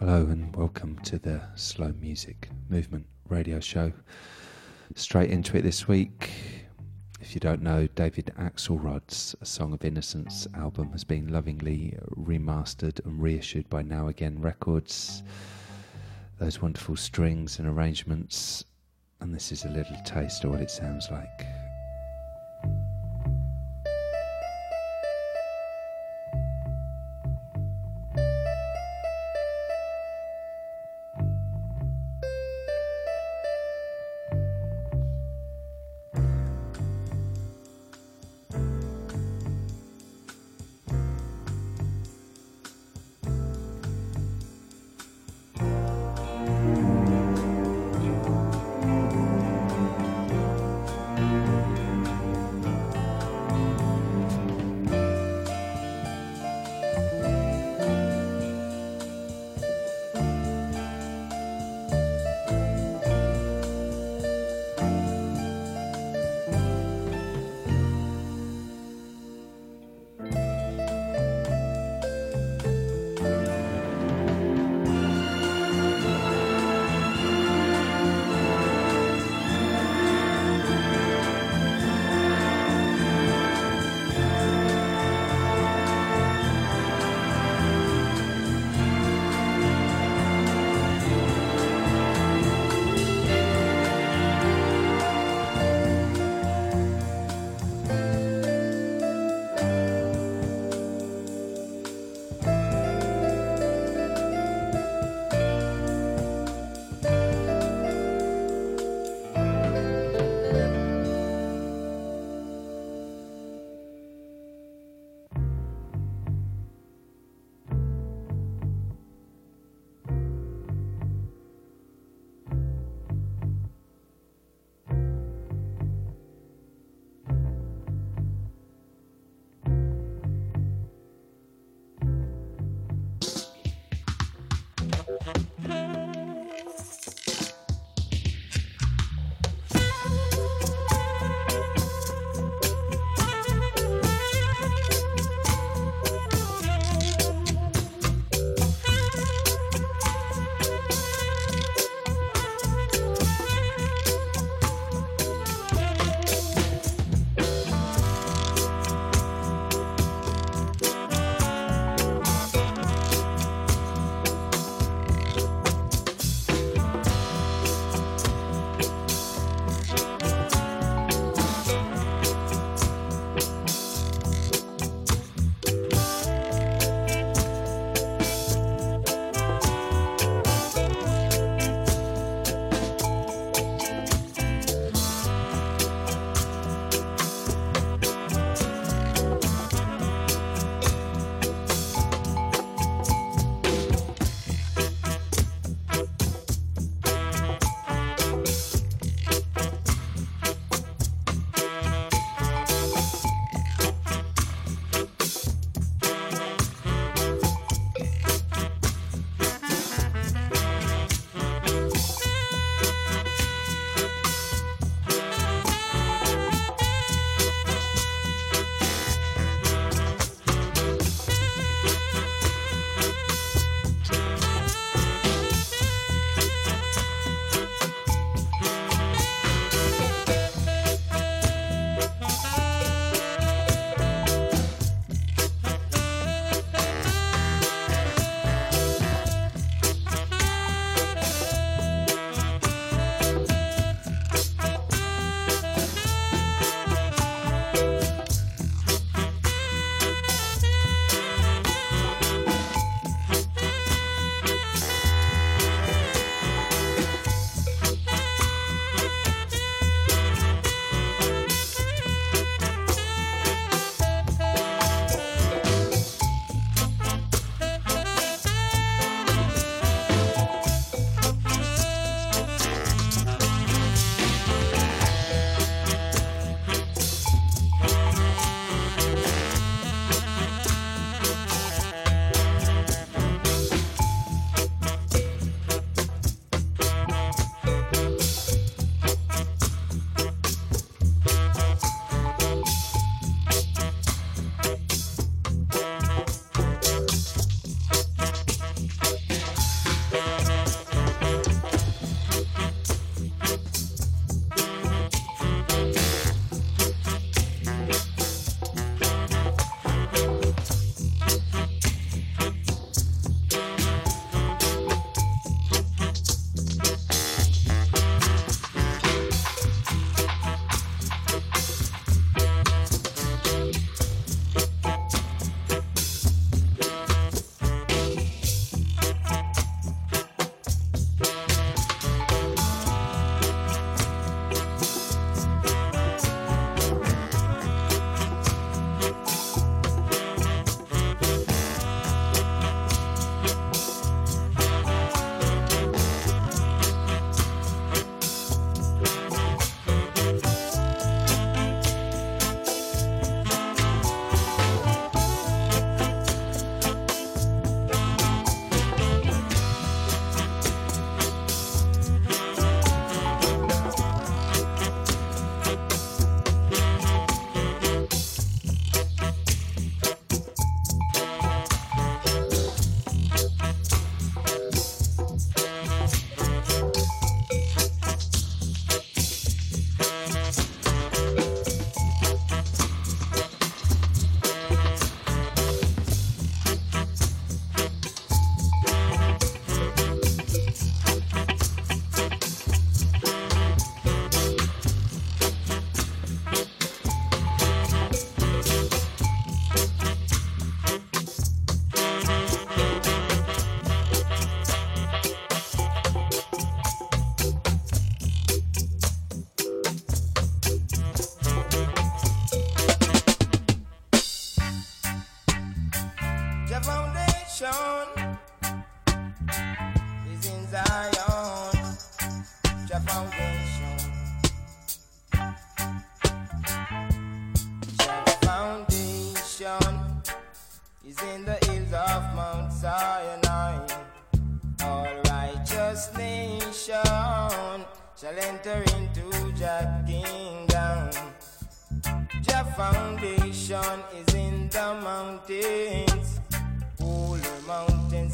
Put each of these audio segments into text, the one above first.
Hello and welcome to the Slow Music Movement radio show. Straight into it this week. If you don't know, David Axelrod's A Song of Innocence album has been lovingly remastered and reissued by Now Again Records. Those wonderful strings and arrangements, and this is a little taste of what it sounds like. Mm-hmm.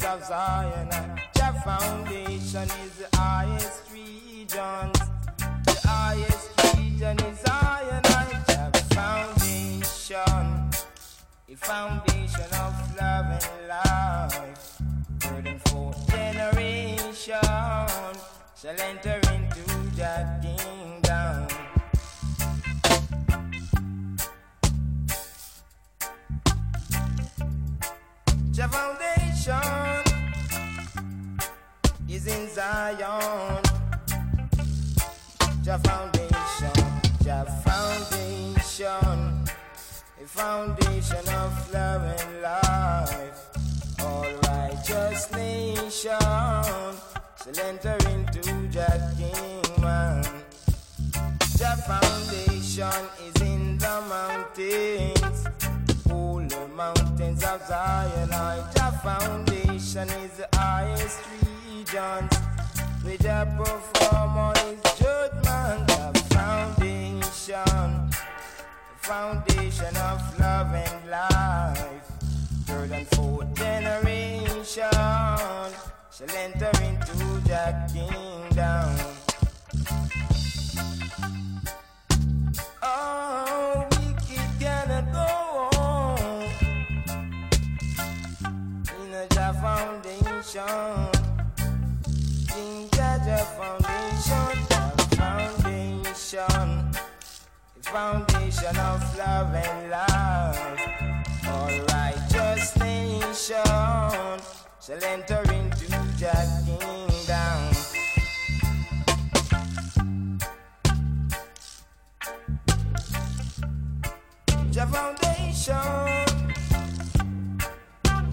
of Zion. Jah foundation is the highest region. The highest region is Zion. Your foundation, the foundation of love and life. Third and fourth generation shall enter into that kingdom. Your foundation in Zion. Jah foundation, Jah foundation, the foundation of love and life. All righteous nation shall enter into Jah kingdom. Jah foundation is in the mountains, all the mountains of Zion. Jah foundation is the highest tree religion, which I perform His judgment, the foundation, the foundation of love and life. Third and fourth generation shall enter into the kingdom. Oh, foundation the foundation, the foundation, the foundation of love and love, All righteous nation shall enter into the kingdom. The foundation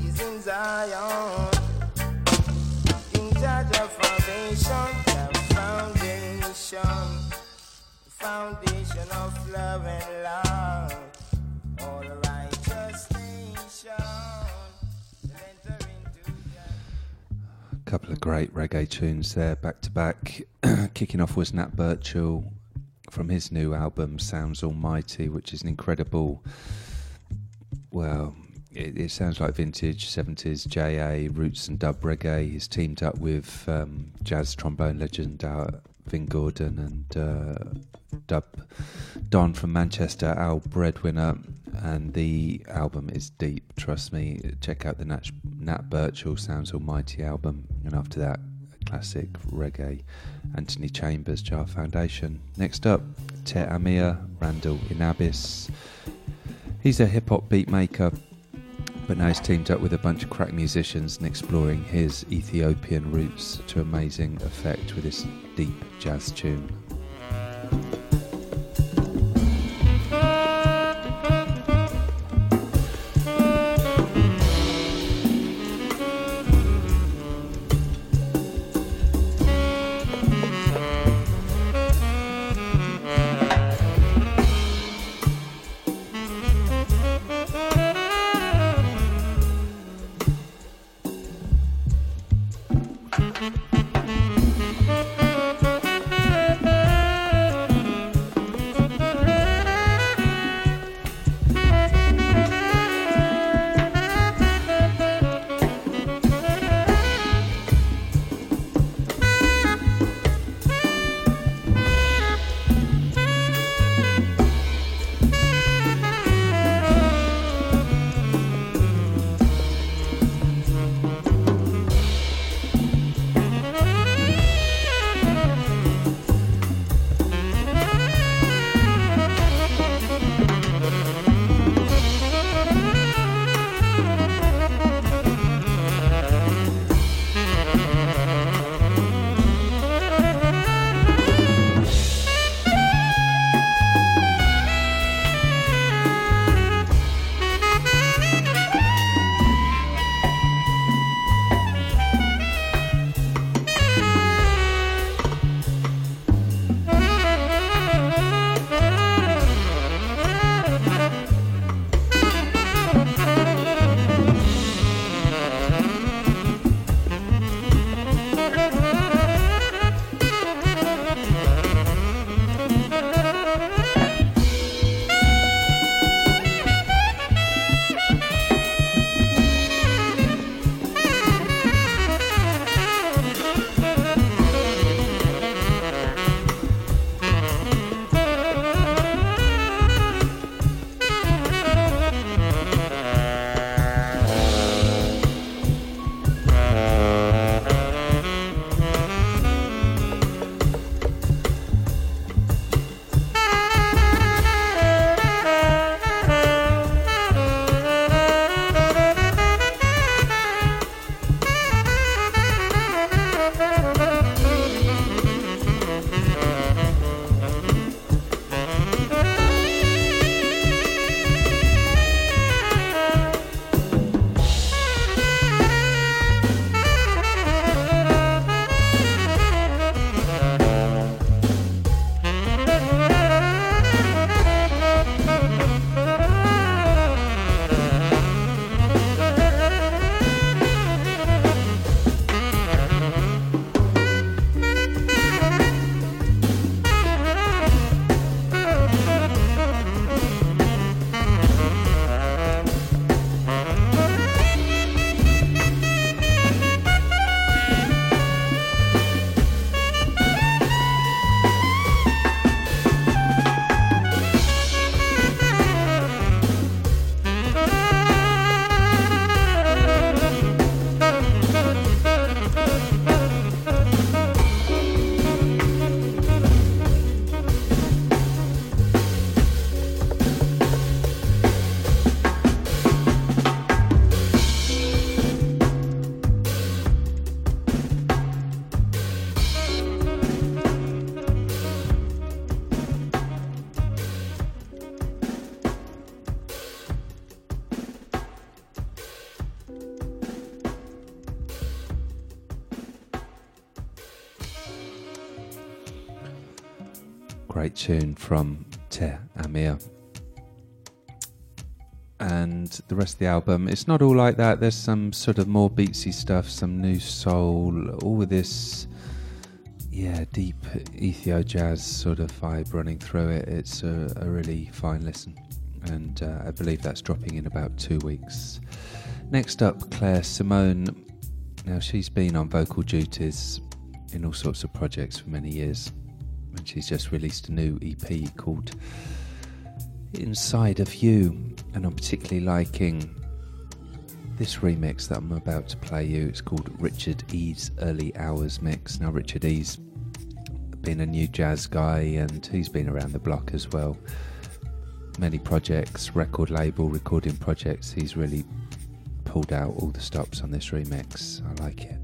is in Zion. In Jah foundation. foundation of love and love. All righteous nation. Couple of great reggae tunes there, back to back. Kicking off was Nat Birchall from his new album Sounds Almighty, which is an incredible. Well, it, it sounds like vintage 70s JA roots and dub reggae. He's teamed up with um, jazz trombone legend uh, Vin Gordon and uh, Dub Don from Manchester, Al Breadwinner. And the album is deep, trust me. Check out the Nat, Nat Birchall Sounds Almighty album. And after that, classic reggae. Anthony Chambers, Jah Foundation. Next up, Te Amir, Randall Inabis. He's a hip hop beatmaker but now he's teamed up with a bunch of crack musicians and exploring his Ethiopian roots to amazing effect with this deep jazz tune. From Te Amir. And the rest of the album, it's not all like that. There's some sort of more beatsy stuff, some new soul, all of this, yeah, deep ethio jazz sort of vibe running through it. It's a, a really fine listen. And uh, I believe that's dropping in about two weeks. Next up, Claire Simone. Now, she's been on vocal duties in all sorts of projects for many years and she's just released a new EP called Inside of You, and I'm particularly liking this remix that I'm about to play you. It's called Richard E's Early Hours Mix. Now, Richard E's been a new jazz guy, and he's been around the block as well. Many projects, record label, recording projects. He's really pulled out all the stops on this remix. I like it.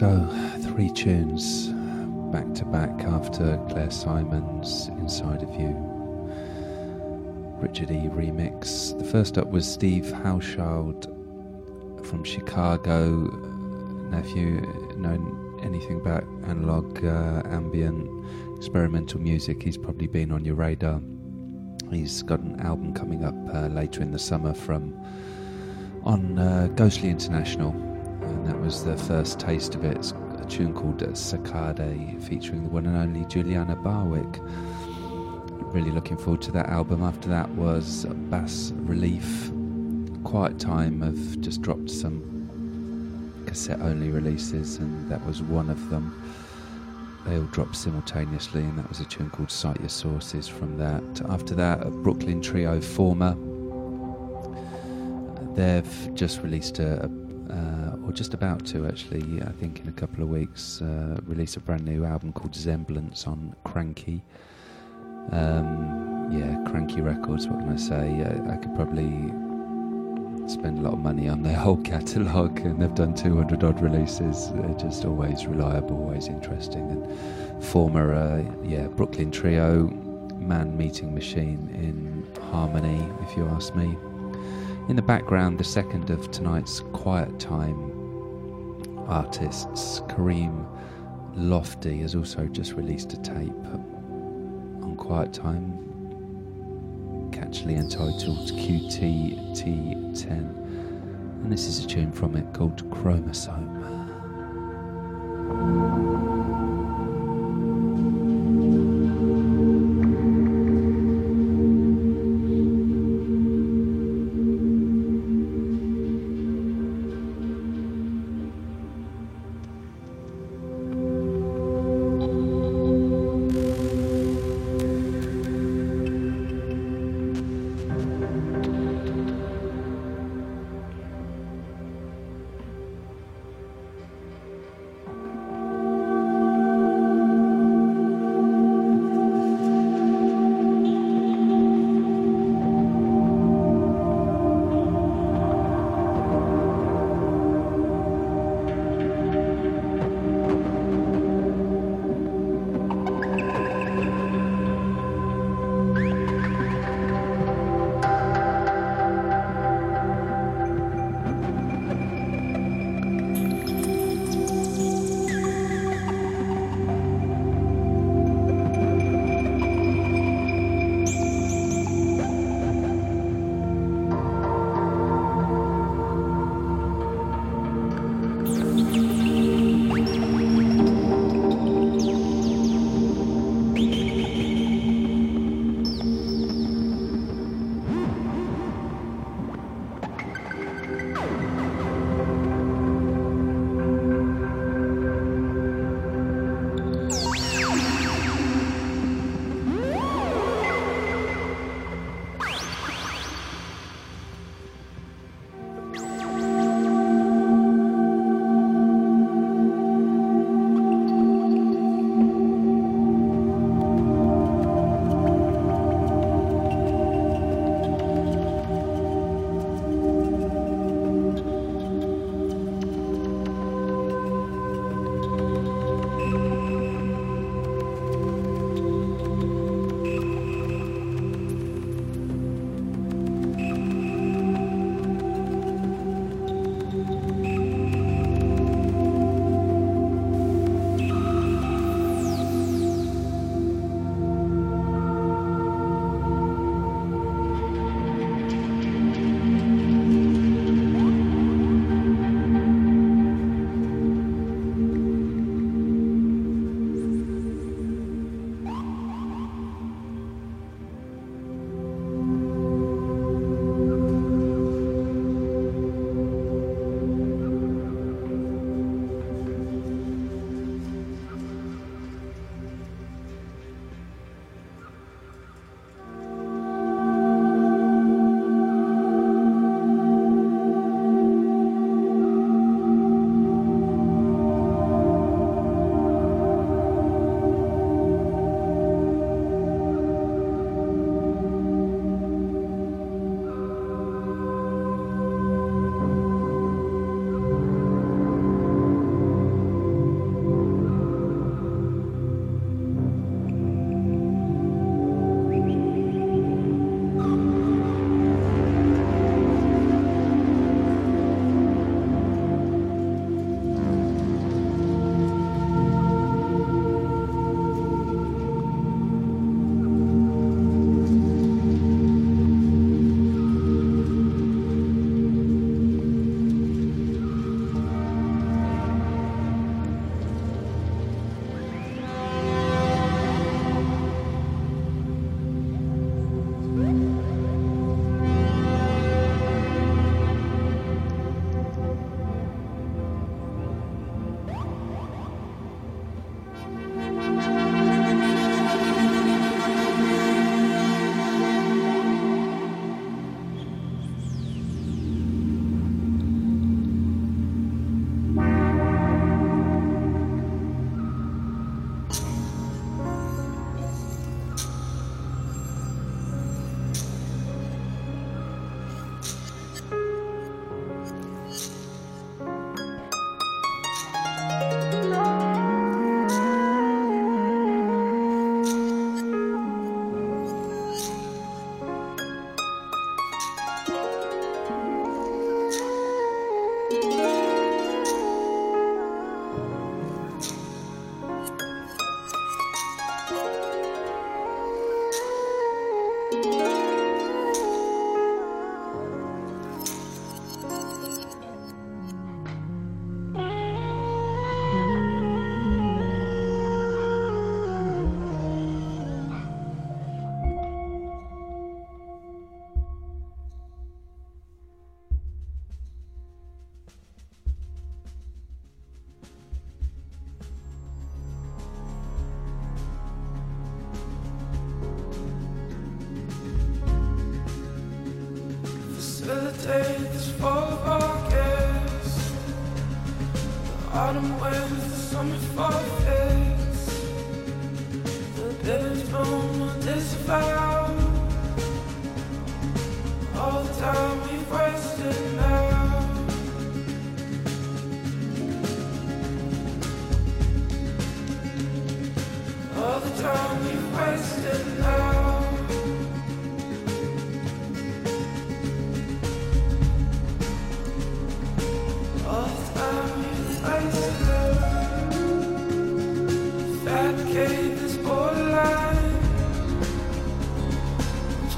So, three tunes back to back after Claire Simon's Inside of You. Richard E. remix. The first up was Steve Hauschildt from Chicago. Now, if you know anything about analog, uh, ambient, experimental music, he's probably been on your radar. He's got an album coming up uh, later in the summer from on uh, Ghostly International, that was the first taste of it. It's a tune called Saccade featuring the one and only Julianna Barwick really looking forward to that album. After that was Bass Relief. Quiet Time have just dropped some cassette only releases, and that was one of them. They all dropped simultaneously, and that was a tune called Cite Your Sources from that. After that, a Brooklyn trio Former. They've just released a, a uh, or just about to actually, I think in a couple of weeks, uh, release a brand new album called Semblance on Kranky. Um, yeah, Kranky Records. What can I say? I, I could probably spend a lot of money on their whole catalogue, and they've done 200 odd releases. They're just always reliable, always interesting. And former, uh, yeah, Brooklyn Trio, Man Meeting Machine in harmony, if you ask me. In the background, the second of tonight's Quiet Time artists, Kareem Lotfy, has also just released a tape on Quiet Time, catchily entitled QTT10, and this is a tune from it called Chromosome.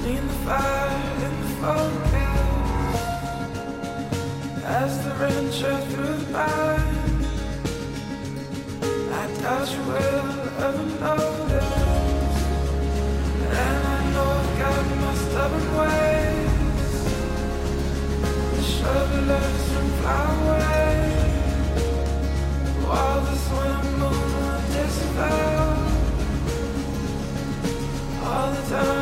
in the fire and the fog as the rain chills through the pine i toss your love around and i know i've got it in my stubborn ways. But shoving us from flyway while the swim goes time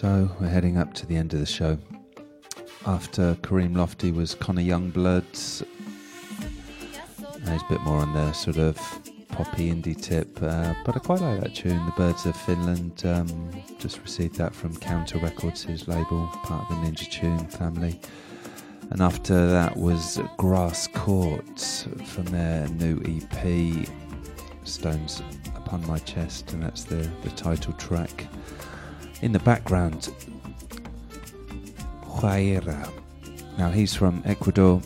So we're heading up to the end of the show. After Kareem Lotfy was Conner Youngblood. he's a bit more on the sort of poppy indie tip, uh, but I quite like that tune. The Birds of Finland. Um, just received that from Counter Records, his label, part of the Ninja Tune family. And after that was Grass Court from their new EP, Stones Upon My Chest, and that's the, the title track. In the background, Huayra. Now he's from Ecuador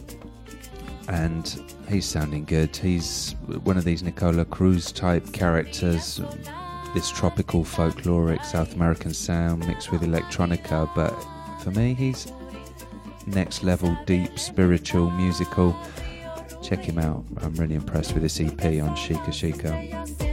and he's sounding good. He's one of these Nicola Cruz type characters, this tropical folkloric South American sound mixed with electronica, but for me, he's next level, deep, spiritual, musical. Check him out. I'm really impressed with this EP on Shika Shika.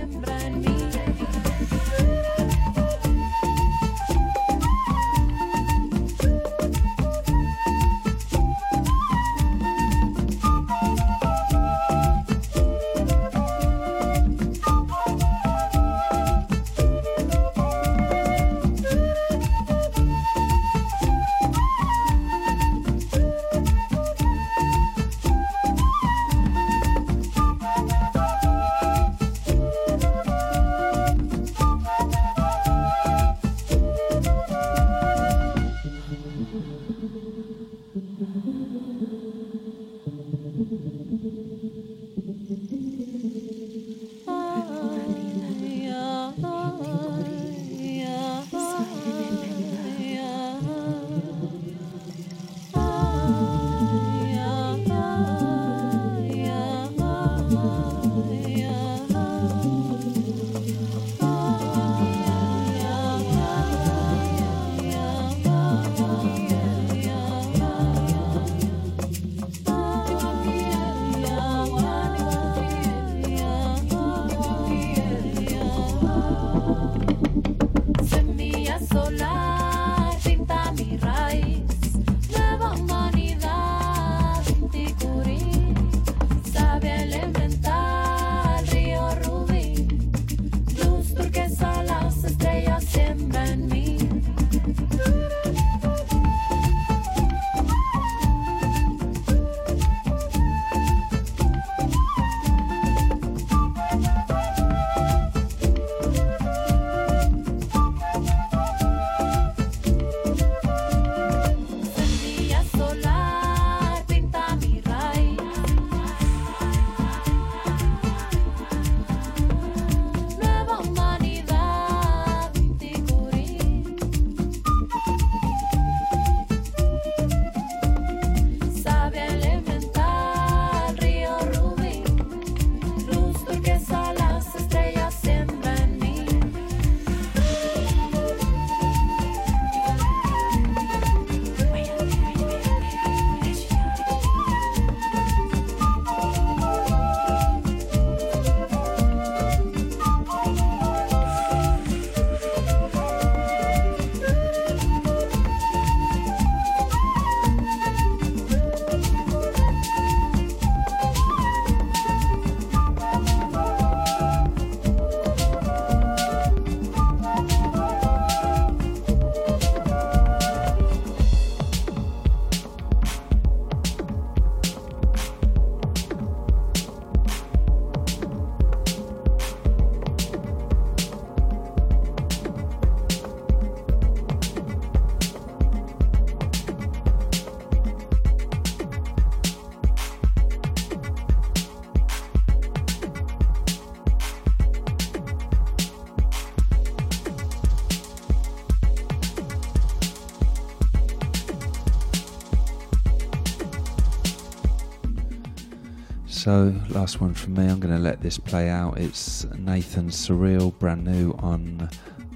So, last one from me. I'm going to let this play out. It's Nathan Surreal, brand new on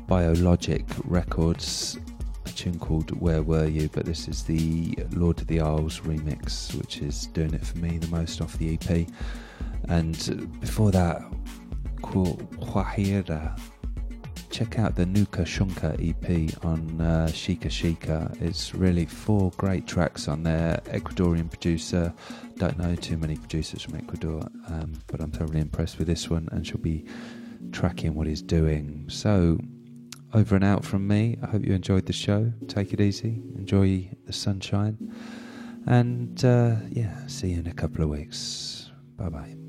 Biologic Records. A tune called Where Were You? But this is the Lord of the Isles remix, which is doing it for me the most off the EP. And before that, Huayra check out the Nuka Shunka EP on uh, Shika Shika. It's really four great tracks on there. Ecuadorian producer. Don't know too many producers from Ecuador, um, but I'm thoroughly impressed with this one and she'll be tracking what he's doing. So, over and out from me. I hope you enjoyed the show. Take it easy. Enjoy the sunshine. And uh, yeah, see you in a couple of weeks. Bye bye.